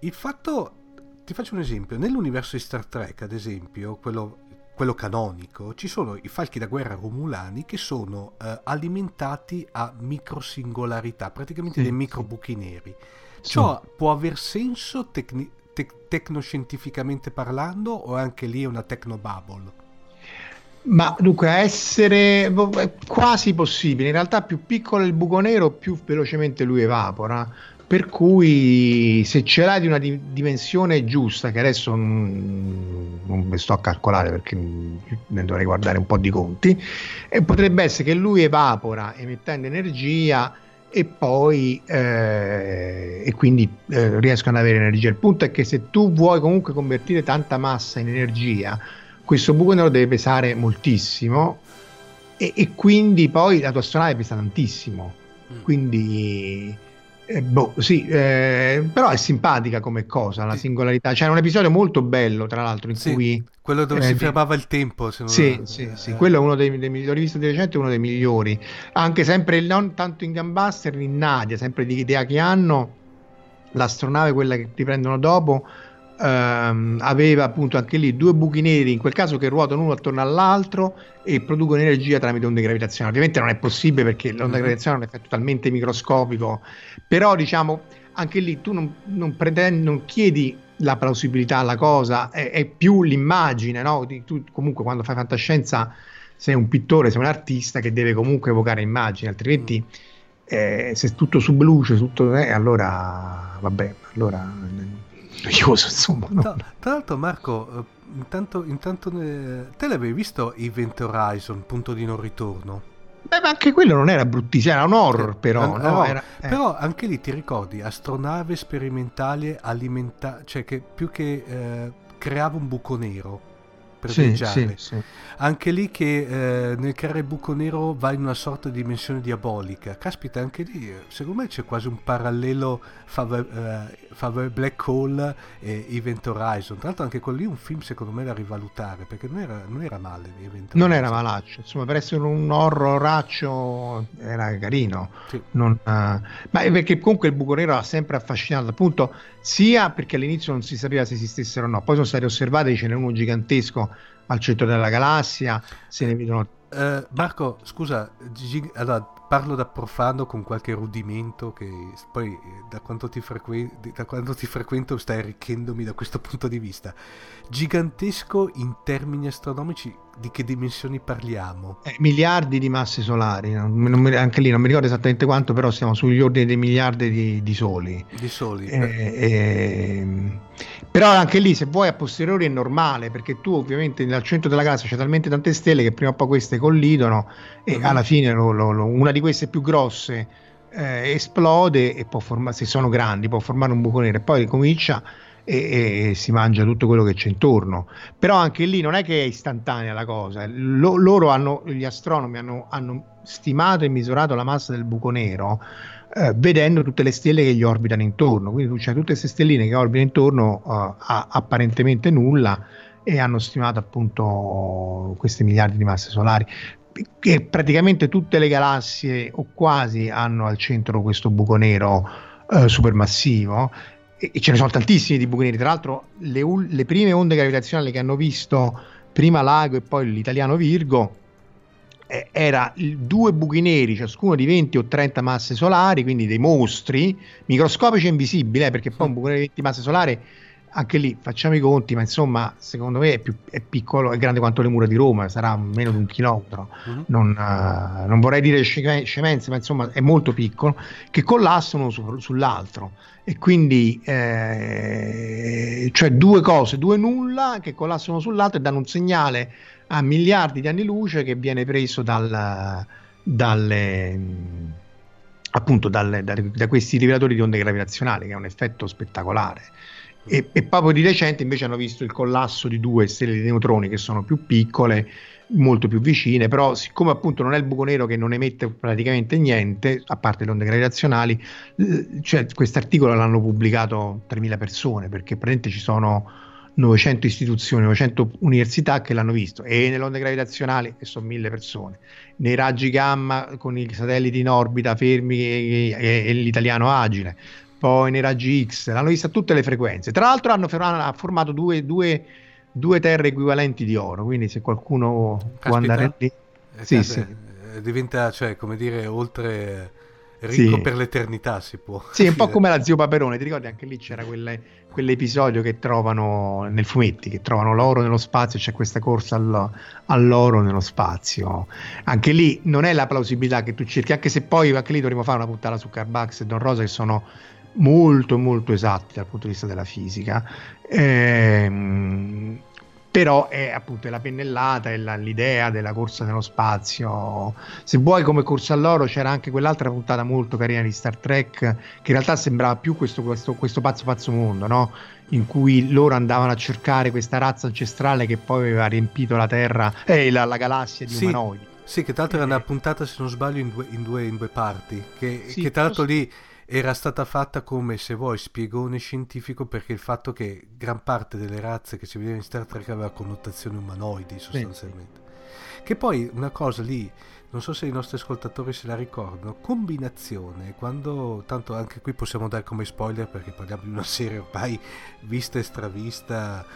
[SPEAKER 2] Il fatto, ti faccio un esempio, nell'universo di Star Trek, ad esempio, quello, quello canonico, ci sono i falchi da guerra romulani che sono eh, alimentati a microsingolarità, praticamente
[SPEAKER 3] Sì,
[SPEAKER 2] dei
[SPEAKER 3] sì.
[SPEAKER 2] micro buchi neri. Ciò può aver senso tecni- tec- tecnoscientificamente parlando o anche lì è una technobubble?
[SPEAKER 3] Ma dunque, essere quasi possibile. In realtà, più piccolo è il buco nero, più velocemente lui evapora. Per cui, se ce l'hai di una di- dimensione giusta, che adesso non, non mi sto a calcolare perché ne dovrei guardare un po' di conti, e potrebbe essere che lui evapora emettendo energia e poi eh, e quindi eh, riescono ad avere energia. Il punto è che se tu vuoi comunque convertire tanta massa in energia, questo buco nero deve pesare moltissimo e, e quindi poi la tua astronave pesa tantissimo.
[SPEAKER 2] Mm.
[SPEAKER 3] Quindi, eh, boh, sì, eh, però è simpatica come cosa la singolarità. C'era un episodio molto bello, tra l'altro, in
[SPEAKER 2] Sì,
[SPEAKER 3] cui
[SPEAKER 2] quello dove
[SPEAKER 3] eh,
[SPEAKER 2] si fermava il tempo. Se non
[SPEAKER 3] sì, sì, sì, quello è uno dei, dei migliori, l'ho visto di recente, uno dei migliori. Anche sempre, non tanto in Gambuster, in Nadia, sempre di idea che hanno, l'astronave, quella che riprendono dopo, ehm, aveva appunto anche lì due buchi neri, in quel caso che ruotano uno attorno all'altro e producono energia tramite onde gravitazionali. Ovviamente non è possibile perché l'onda
[SPEAKER 2] Mhm.
[SPEAKER 3] gravitazionale è un effetto talmente microscopico, però diciamo anche lì tu non, non pretendi, non chiedi la plausibilità alla cosa, è, è più l'immagine, no? Tu comunque quando fai fantascienza sei un pittore, sei un artista che deve comunque evocare immagini, altrimenti eh, se tutto subluce, tutto eh, allora vabbè, allora noioso insomma. no?
[SPEAKER 2] Tra, tra l'altro, Marco, eh, intanto, intanto te l'avevi visto Event Horizon, punto di non ritorno?
[SPEAKER 3] Beh, ma anche quello non era bruttissimo, era un horror però,
[SPEAKER 2] eh,
[SPEAKER 3] no? Era- eh.
[SPEAKER 2] Però anche lì ti ricordi, astronave sperimentale alimenta- cioè che più che eh, creava un buco nero per
[SPEAKER 3] Sì,
[SPEAKER 2] viaggiare.
[SPEAKER 3] sì, sì.
[SPEAKER 2] Anche lì che eh, nel creare il buco nero va in una sorta di dimensione diabolica. Caspita, anche lì, eh, secondo me c'è quasi un parallelo fave- eh, fa Black Hole e Event Horizon. Tra l'altro anche quello lì è un film secondo me da rivalutare perché non era, non era male Event
[SPEAKER 3] Non era malaccio, insomma, per essere un horroraccio era carino.
[SPEAKER 2] Sì.
[SPEAKER 3] Non, eh, ma è perché comunque il buco nero ha sempre affascinato, appunto, sia perché all'inizio non si sapeva se esistessero o no, poi sono stati osservati, ce n'è uno gigantesco al centro della galassia, se ne vedono
[SPEAKER 2] Eh, Marco, scusa, Gigi- allora, parlo da profano con qualche rudimento che poi eh, da quanto, frequen- da quando ti frequento stai arricchendomi da questo punto di vista. Gigantesco in termini astronomici, di che dimensioni parliamo?
[SPEAKER 3] eh, miliardi di masse solari, non non anche lì non mi ricordo esattamente quanto, però siamo sugli ordini dei miliardi di, di soli.
[SPEAKER 2] Di soli?
[SPEAKER 3] Eh, ehm, però anche lì se vuoi a posteriori è normale perché tu ovviamente al centro della galassia c'è talmente tante stelle che prima o poi queste collidono e
[SPEAKER 2] Mhm.
[SPEAKER 3] alla fine lo- lo- lo- una di queste più grosse eh, esplode e può formare se sono grandi può formare un buco nero e poi ricomincia e, e si mangia tutto quello che c'è intorno però anche lì non è che è istantanea la cosa Lo- loro hanno gli astronomi hanno, hanno stimato e misurato la massa del buco nero eh, vedendo tutte le stelle che gli orbitano intorno. Quindi tu c'hai tutte queste stelline che orbitano intorno eh, a apparentemente nulla e hanno stimato appunto questi miliardi di masse solari. Che praticamente tutte le galassie o quasi hanno al centro questo buco nero eh, supermassivo e, ce ne sono tantissimi di buchi neri. Tra l'altro, le, le prime onde gravitazionali che hanno visto prima Lago e poi l'italiano Virgo eh, era due buchi neri, ciascuno di 20 o 30 masse solari, quindi dei mostri, microscopici e invisibili, eh, perché poi un buco nero di 20 masse solari, anche lì facciamo i conti, ma insomma, secondo me è, più, è piccolo, è grande quanto le mura di Roma, sarà meno di un chilometro.
[SPEAKER 2] Mhm.
[SPEAKER 3] Non, eh, non vorrei dire sceme- scemenze, ma insomma è molto piccolo, che collassano uno su- sull'altro. E quindi, eh, cioè due cose, due nulla che collassano sull'altro e danno un segnale a miliardi di anni luce che viene preso dal, dalle, appunto dalle- da, da questi rivelatori di onde gravitazionali, che è un effetto spettacolare. E, e proprio di recente invece hanno visto il collasso di due stelle di neutroni che sono più piccole, molto più vicine, però siccome appunto non è il buco nero che non emette praticamente niente, a parte le onde gravitazionali, cioè questo articolo l'hanno pubblicato 3.000 persone perché praticamente ci sono 900 istituzioni, 900 università che l'hanno visto e nelle onde gravitazionali sono 1000 persone, nei raggi gamma con i satelliti in orbita fermi e, e- e l'italiano agile, poi nei raggi X, l'hanno vista tutte le frequenze. Tra l'altro hanno formato due, due- due terre equivalenti di oro, quindi se qualcuno può
[SPEAKER 2] Caspita.
[SPEAKER 3] andare lì...
[SPEAKER 2] Eh,
[SPEAKER 3] Sì, sì.
[SPEAKER 2] eh, Diventa, cioè, come dire, oltre ricco
[SPEAKER 3] Sì.
[SPEAKER 2] per l'eternità si può.
[SPEAKER 3] Sì, un po' come la zio Paperone, ti ricordi anche lì c'era quelle- quell'episodio che trovano nel fumetti, che trovano l'oro nello spazio, c'è questa corsa al- all'oro nello spazio. Anche lì non è la plausibilità che tu cerchi, anche se poi anche lì dovremmo fare una puntata su Carbax e Don Rosa che sono molto molto esatti dal punto di vista della fisica. Ehm, però è appunto la pennellata, è la- l'idea della corsa nello spazio. Se vuoi, come corsa all'oro, c'era anche quell'altra puntata molto carina di Star Trek, che in realtà sembrava più questo, questo, questo pazzo pazzo mondo, no? In cui loro andavano a cercare questa razza ancestrale che poi aveva riempito la Terra e la, la galassia di
[SPEAKER 2] Sì.
[SPEAKER 3] umanoidi.
[SPEAKER 2] Sì, che tra l'altro era
[SPEAKER 3] Eh.
[SPEAKER 2] una puntata, se non sbaglio, in due, in due, in due parti. Che,
[SPEAKER 3] Sì,
[SPEAKER 2] che tra l'altro lì era stata fatta come, se vuoi, spiegone scientifico perché il fatto che gran parte delle razze che si vedeva in Star Trek aveva connotazioni umanoidi sostanzialmente. Che poi una cosa lì, non so se i nostri ascoltatori se la ricordano, combinazione, quando, tanto anche qui possiamo dare come spoiler perché parliamo di una serie ormai vista e stravista,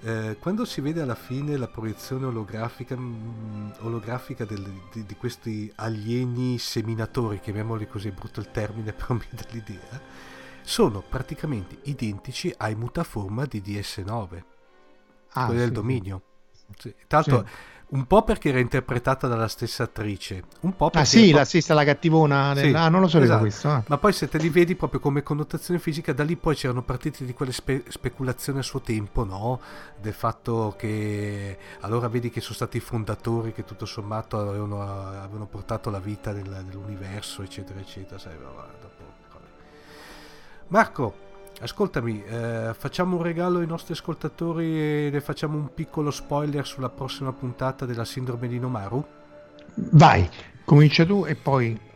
[SPEAKER 2] eh, quando si vede alla fine la proiezione olografica, mm, olografica del- di, di questi alieni seminatori, chiamiamoli così, è brutto il termine, però mi dà l'idea, sono praticamente identici ai mutaforma di DS9,
[SPEAKER 3] Ah,
[SPEAKER 2] quelli del
[SPEAKER 3] sì,
[SPEAKER 2] dominio. Sì, Tra l'altro, un po' perché era interpretata dalla stessa attrice, un po' perché...
[SPEAKER 3] Ah sì,
[SPEAKER 2] poi-
[SPEAKER 3] la stessa la cattivona.
[SPEAKER 2] Sì,
[SPEAKER 3] del- ah, non lo sapevo
[SPEAKER 2] esatto.
[SPEAKER 3] questo. ah.
[SPEAKER 2] Ma poi se te li vedi proprio come connotazione fisica, da lì poi c'erano partite di quelle spe- speculazioni a suo tempo, no? Del fatto che allora vedi che sono stati i fondatori che tutto sommato avevano, avevano portato la vita nel- nell'universo, eccetera, eccetera. Sai, va, va, dopo. Marco, ascoltami, eh, facciamo un regalo ai nostri ascoltatori e le facciamo un piccolo spoiler sulla prossima puntata della sindrome di Nomaru?
[SPEAKER 3] Vai, comincia tu e poi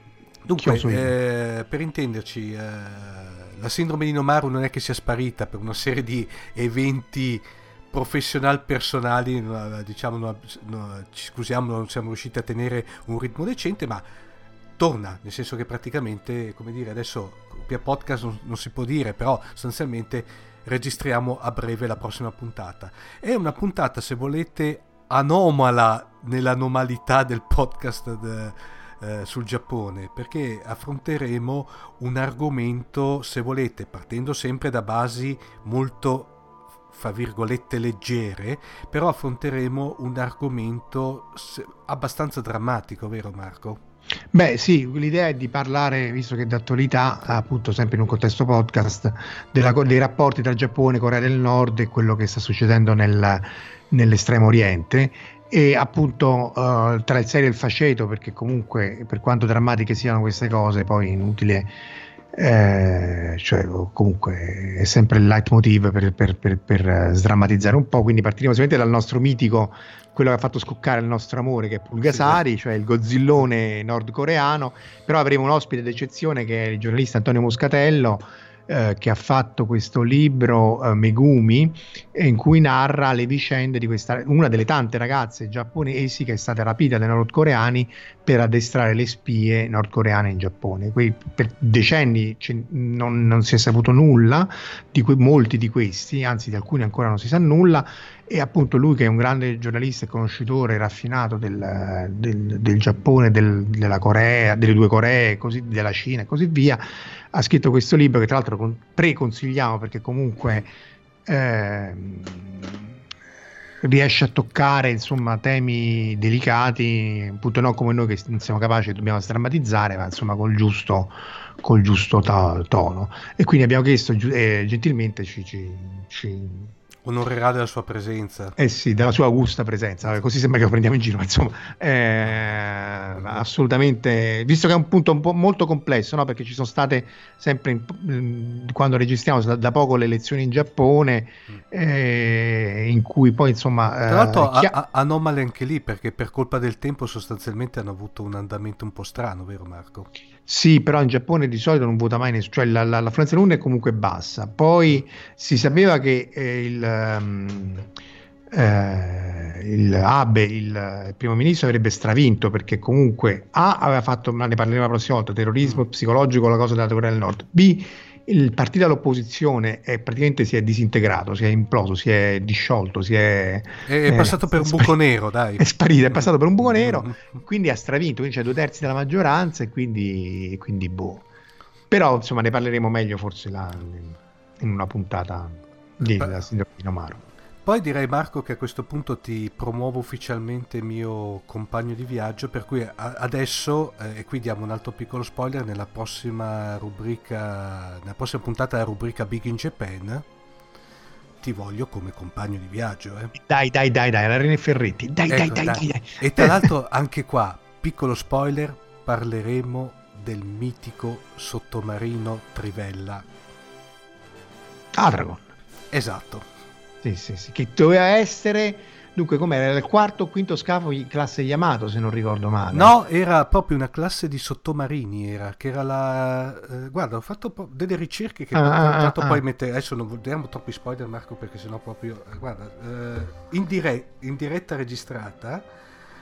[SPEAKER 2] Dunque, eh, per intenderci, eh, la sindrome di Nomaru non è che sia sparita per una serie di eventi professional personali, diciamo, no, no, ci scusiamo, non siamo riusciti a tenere un ritmo decente, ma torna, nel senso che praticamente, come dire, adesso via podcast non, non si può dire, però sostanzialmente registriamo a breve la prossima puntata. È una puntata, se volete, anomala nell'anomalia del podcast de- eh, sul Giappone, perché affronteremo un argomento, se volete, partendo sempre da basi molto fra virgolette leggere, però affronteremo un argomento abbastanza drammatico, vero Marco?
[SPEAKER 3] Beh, sì, l'idea è di parlare, visto che è d'attualità, appunto sempre in un contesto podcast, della- dei rapporti tra Giappone, Corea del Nord e quello che sta succedendo nel- nell'estremo oriente e appunto eh, tra il serio e il faceto, perché comunque per quanto drammatiche siano queste cose, poi inutile, eh, cioè comunque è sempre il leitmotiv per, per- per- per, eh, sdrammatizzare un po', quindi partiremo sicuramente dal nostro mitico quello che ha fatto scoccare il nostro amore che è Pulgasari, cioè il gozzillone nordcoreano, però avremo un ospite d'eccezione che è il giornalista Antonio Moscatello eh, che ha fatto questo libro eh, Megumi eh, in cui narra le vicende di questa una delle tante ragazze giapponesi che è stata rapita dai nordcoreani per addestrare le spie nordcoreane in Giappone. Que- per decenni ce- non, non si è saputo nulla di que- molti di questi, anzi di alcuni ancora non si sa nulla e appunto lui che è un grande giornalista e conoscitore raffinato del, del- del Giappone, del- della Corea, delle due Coree, così, della Cina e così via, ha scritto questo libro che tra l'altro con- preconsigliamo perché comunque ehm, riesce a toccare insomma temi delicati, appunto non come noi che non siamo capaci e dobbiamo strammatizzare, ma insomma col giusto, col giusto tono. E quindi abbiamo chiesto eh, gentilmente ci- ci- ci
[SPEAKER 2] Onorerà della sua presenza.
[SPEAKER 3] eh sì, della sua augusta presenza, così sembra che lo prendiamo in giro, ma insomma, eh, assolutamente, visto che è un punto un po' molto complesso, no? perché ci sono state sempre, in- quando registriamo, da, poco le elezioni in Giappone, eh, in cui poi insomma...
[SPEAKER 2] Tra
[SPEAKER 3] eh,
[SPEAKER 2] l'altro
[SPEAKER 3] chi-
[SPEAKER 2] a- a- anomale anche lì perché per colpa del tempo sostanzialmente hanno avuto un andamento un po' strano, vero Marco?
[SPEAKER 3] Sì, però in Giappone di solito non vota mai nessuno, cioè la, la, l'affluenza urne è comunque bassa. Poi si sapeva che eh, il, ehm, eh, il Abe, il, il primo ministro, avrebbe stravinto perché comunque A aveva fatto, ma ne parleremo la prossima volta, terrorismo psicologico, la cosa della Corea del Nord. B il partito all'opposizione è, praticamente si è disintegrato, si è imploso, si è disciolto, si è,
[SPEAKER 2] È,
[SPEAKER 3] eh,
[SPEAKER 2] passato per un buco nero, dai.
[SPEAKER 3] È sparito, è passato per un buco nero
[SPEAKER 2] Mm.
[SPEAKER 3] quindi ha stravinto, quindi c'è due terzi della maggioranza e quindi, quindi boh. Però insomma ne parleremo meglio forse là, in una puntata di
[SPEAKER 2] Beh.
[SPEAKER 3] la sindrome di Nomaro.
[SPEAKER 2] Poi direi Marco che a questo punto ti promuovo ufficialmente mio compagno di viaggio, per cui adesso, eh, e qui diamo un altro piccolo spoiler, nella prossima rubrica, nella prossima puntata della rubrica Big in Japan, ti voglio come compagno di viaggio. Eh.
[SPEAKER 3] Dai, dai, dai, dai, la Rene Ferretti, dai,
[SPEAKER 2] Ecco,
[SPEAKER 3] dai,
[SPEAKER 2] dai.
[SPEAKER 3] dai, dai.
[SPEAKER 2] E tra l'altro anche qua, piccolo spoiler, parleremo del mitico sottomarino Trivella.
[SPEAKER 3] Adragon.
[SPEAKER 2] Esatto.
[SPEAKER 3] Sì, sì, sì, che doveva essere, dunque com'era, Era il quarto o quinto scafo di classe Yamato se non ricordo male.
[SPEAKER 2] No, era proprio una classe di sottomarini, era, che era la... eh, guarda, ho fatto po- delle ricerche che
[SPEAKER 3] Ah,
[SPEAKER 2] ho
[SPEAKER 3] ah, ah,
[SPEAKER 2] poi
[SPEAKER 3] ah.
[SPEAKER 2] mettere... Adesso non diamo troppi spoiler Marco perché sennò proprio... eh, guarda, eh, in, dire- in diretta registrata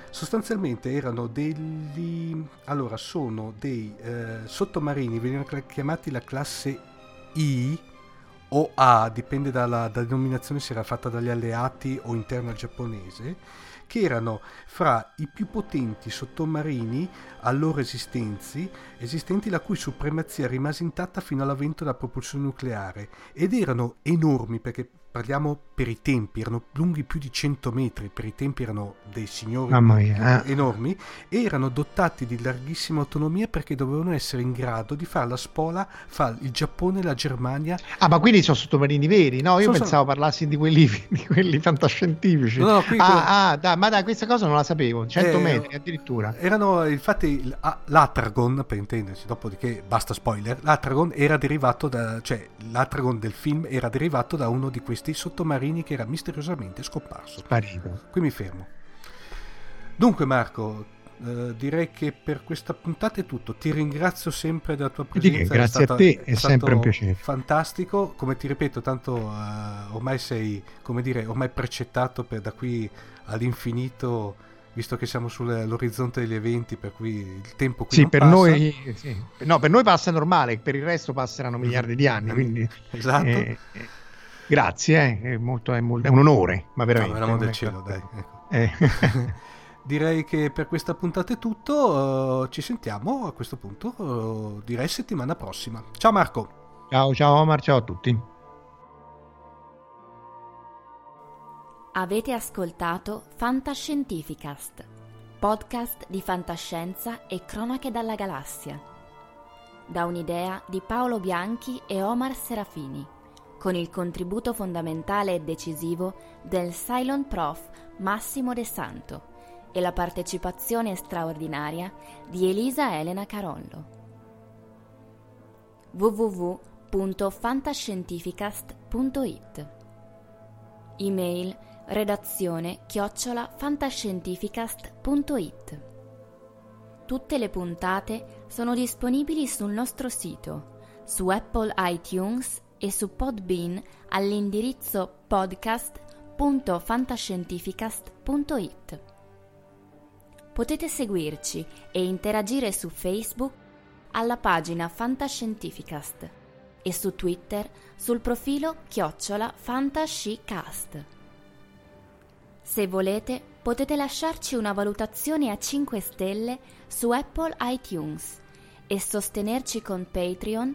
[SPEAKER 2] sostanzialmente erano degli... Allora, sono dei eh, sottomarini, venivano chiamati la classe I o A, dipende dalla, dalla denominazione se era fatta dagli alleati o interna al giapponese, che erano fra i più potenti sottomarini allora esistenti, esistenti la cui supremazia rimase intatta fino all'avvento della propulsione nucleare ed erano enormi perché parliamo per i tempi, erano lunghi più di 100 metri, per i tempi erano dei signori
[SPEAKER 3] eh.
[SPEAKER 2] enormi e erano dotati di larghissima autonomia perché dovevano essere in grado di fare la spola fra il Giappone e la Germania
[SPEAKER 3] Ah, ma quindi sono sottomarini veri? No, io
[SPEAKER 2] Sono-
[SPEAKER 3] pensavo parlassi di quelli, di quelli fantascientifici.
[SPEAKER 2] No, no, qui-
[SPEAKER 3] ah, ah, dai, ma dai, questa cosa non la sapevo. 100
[SPEAKER 2] Eh,
[SPEAKER 3] metri addirittura.
[SPEAKER 2] Erano infatti ah, l'Atragon, per intenderci, dopodiché basta spoiler, l'Atragon era derivato da, cioè l'Atragon del film era derivato da uno di questi sottomarini che era misteriosamente scomparso.
[SPEAKER 3] Sparito.
[SPEAKER 2] Qui mi fermo. Dunque Marco, eh, direi che per questa puntata è tutto. Ti ringrazio sempre della tua presenza.
[SPEAKER 3] grazie a
[SPEAKER 2] stata-
[SPEAKER 3] te, è
[SPEAKER 2] stato
[SPEAKER 3] sempre un piacere.
[SPEAKER 2] Fantastico, come ti ripeto, tanto eh, ormai sei, come dire, ormai precettato per da qui all'infinito, visto che siamo sull'orizzonte degli eventi, per cui il tempo qui
[SPEAKER 3] Sì, per
[SPEAKER 2] passa.
[SPEAKER 3] noi, sì. No, per noi passa normale, per il resto passeranno miliardi di anni, quindi
[SPEAKER 2] Esatto.
[SPEAKER 3] eh, eh, grazie, eh, è, molto- è molto- è un onore, ma
[SPEAKER 2] No,
[SPEAKER 3] veramente. non
[SPEAKER 2] del
[SPEAKER 3] è-
[SPEAKER 2] cielo, dai. ecco.
[SPEAKER 3] Eh,
[SPEAKER 2] Direi che per questa puntata è tutto. eh, ci sentiamo a questo punto, eh, direi settimana prossima. Ciao Marco.
[SPEAKER 3] ciao, ciao Omar, ciao a tutti.
[SPEAKER 1] Avete ascoltato Fantascientificast, podcast di fantascienza e cronache dalla galassia. Da un'idea di Paolo Bianchi e Omar Serafini, con il contributo fondamentale e decisivo del Cylon Prof. Massimo De Santo e la partecipazione straordinaria di Elisa Elena Carollo. www.fantascientificast.it Email redazione chiocciola fantascientificast.it Tutte le puntate sono disponibili sul nostro sito, su Apple iTunes e su Podbean all'indirizzo podcast.fantascientificast.it. Potete seguirci e interagire su Facebook alla pagina Fantascientificast e su Twitter sul profilo chiocciola fantascicast. Se volete, potete lasciarci una valutazione a 5 stelle su Apple iTunes e sostenerci con Patreon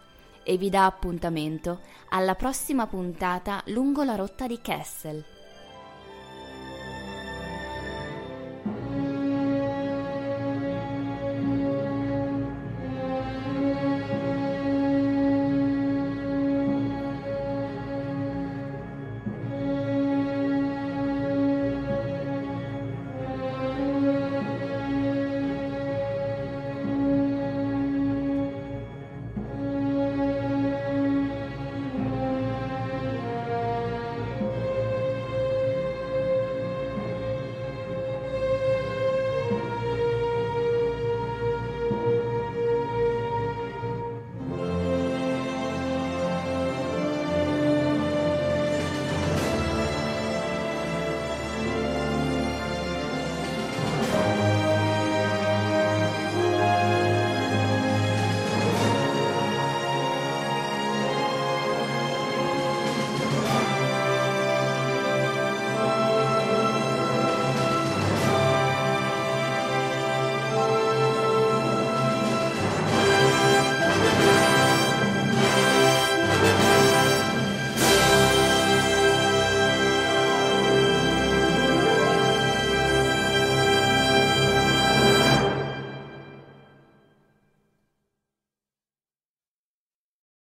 [SPEAKER 1] e vi dà appuntamento alla prossima puntata lungo la rotta di Kessel.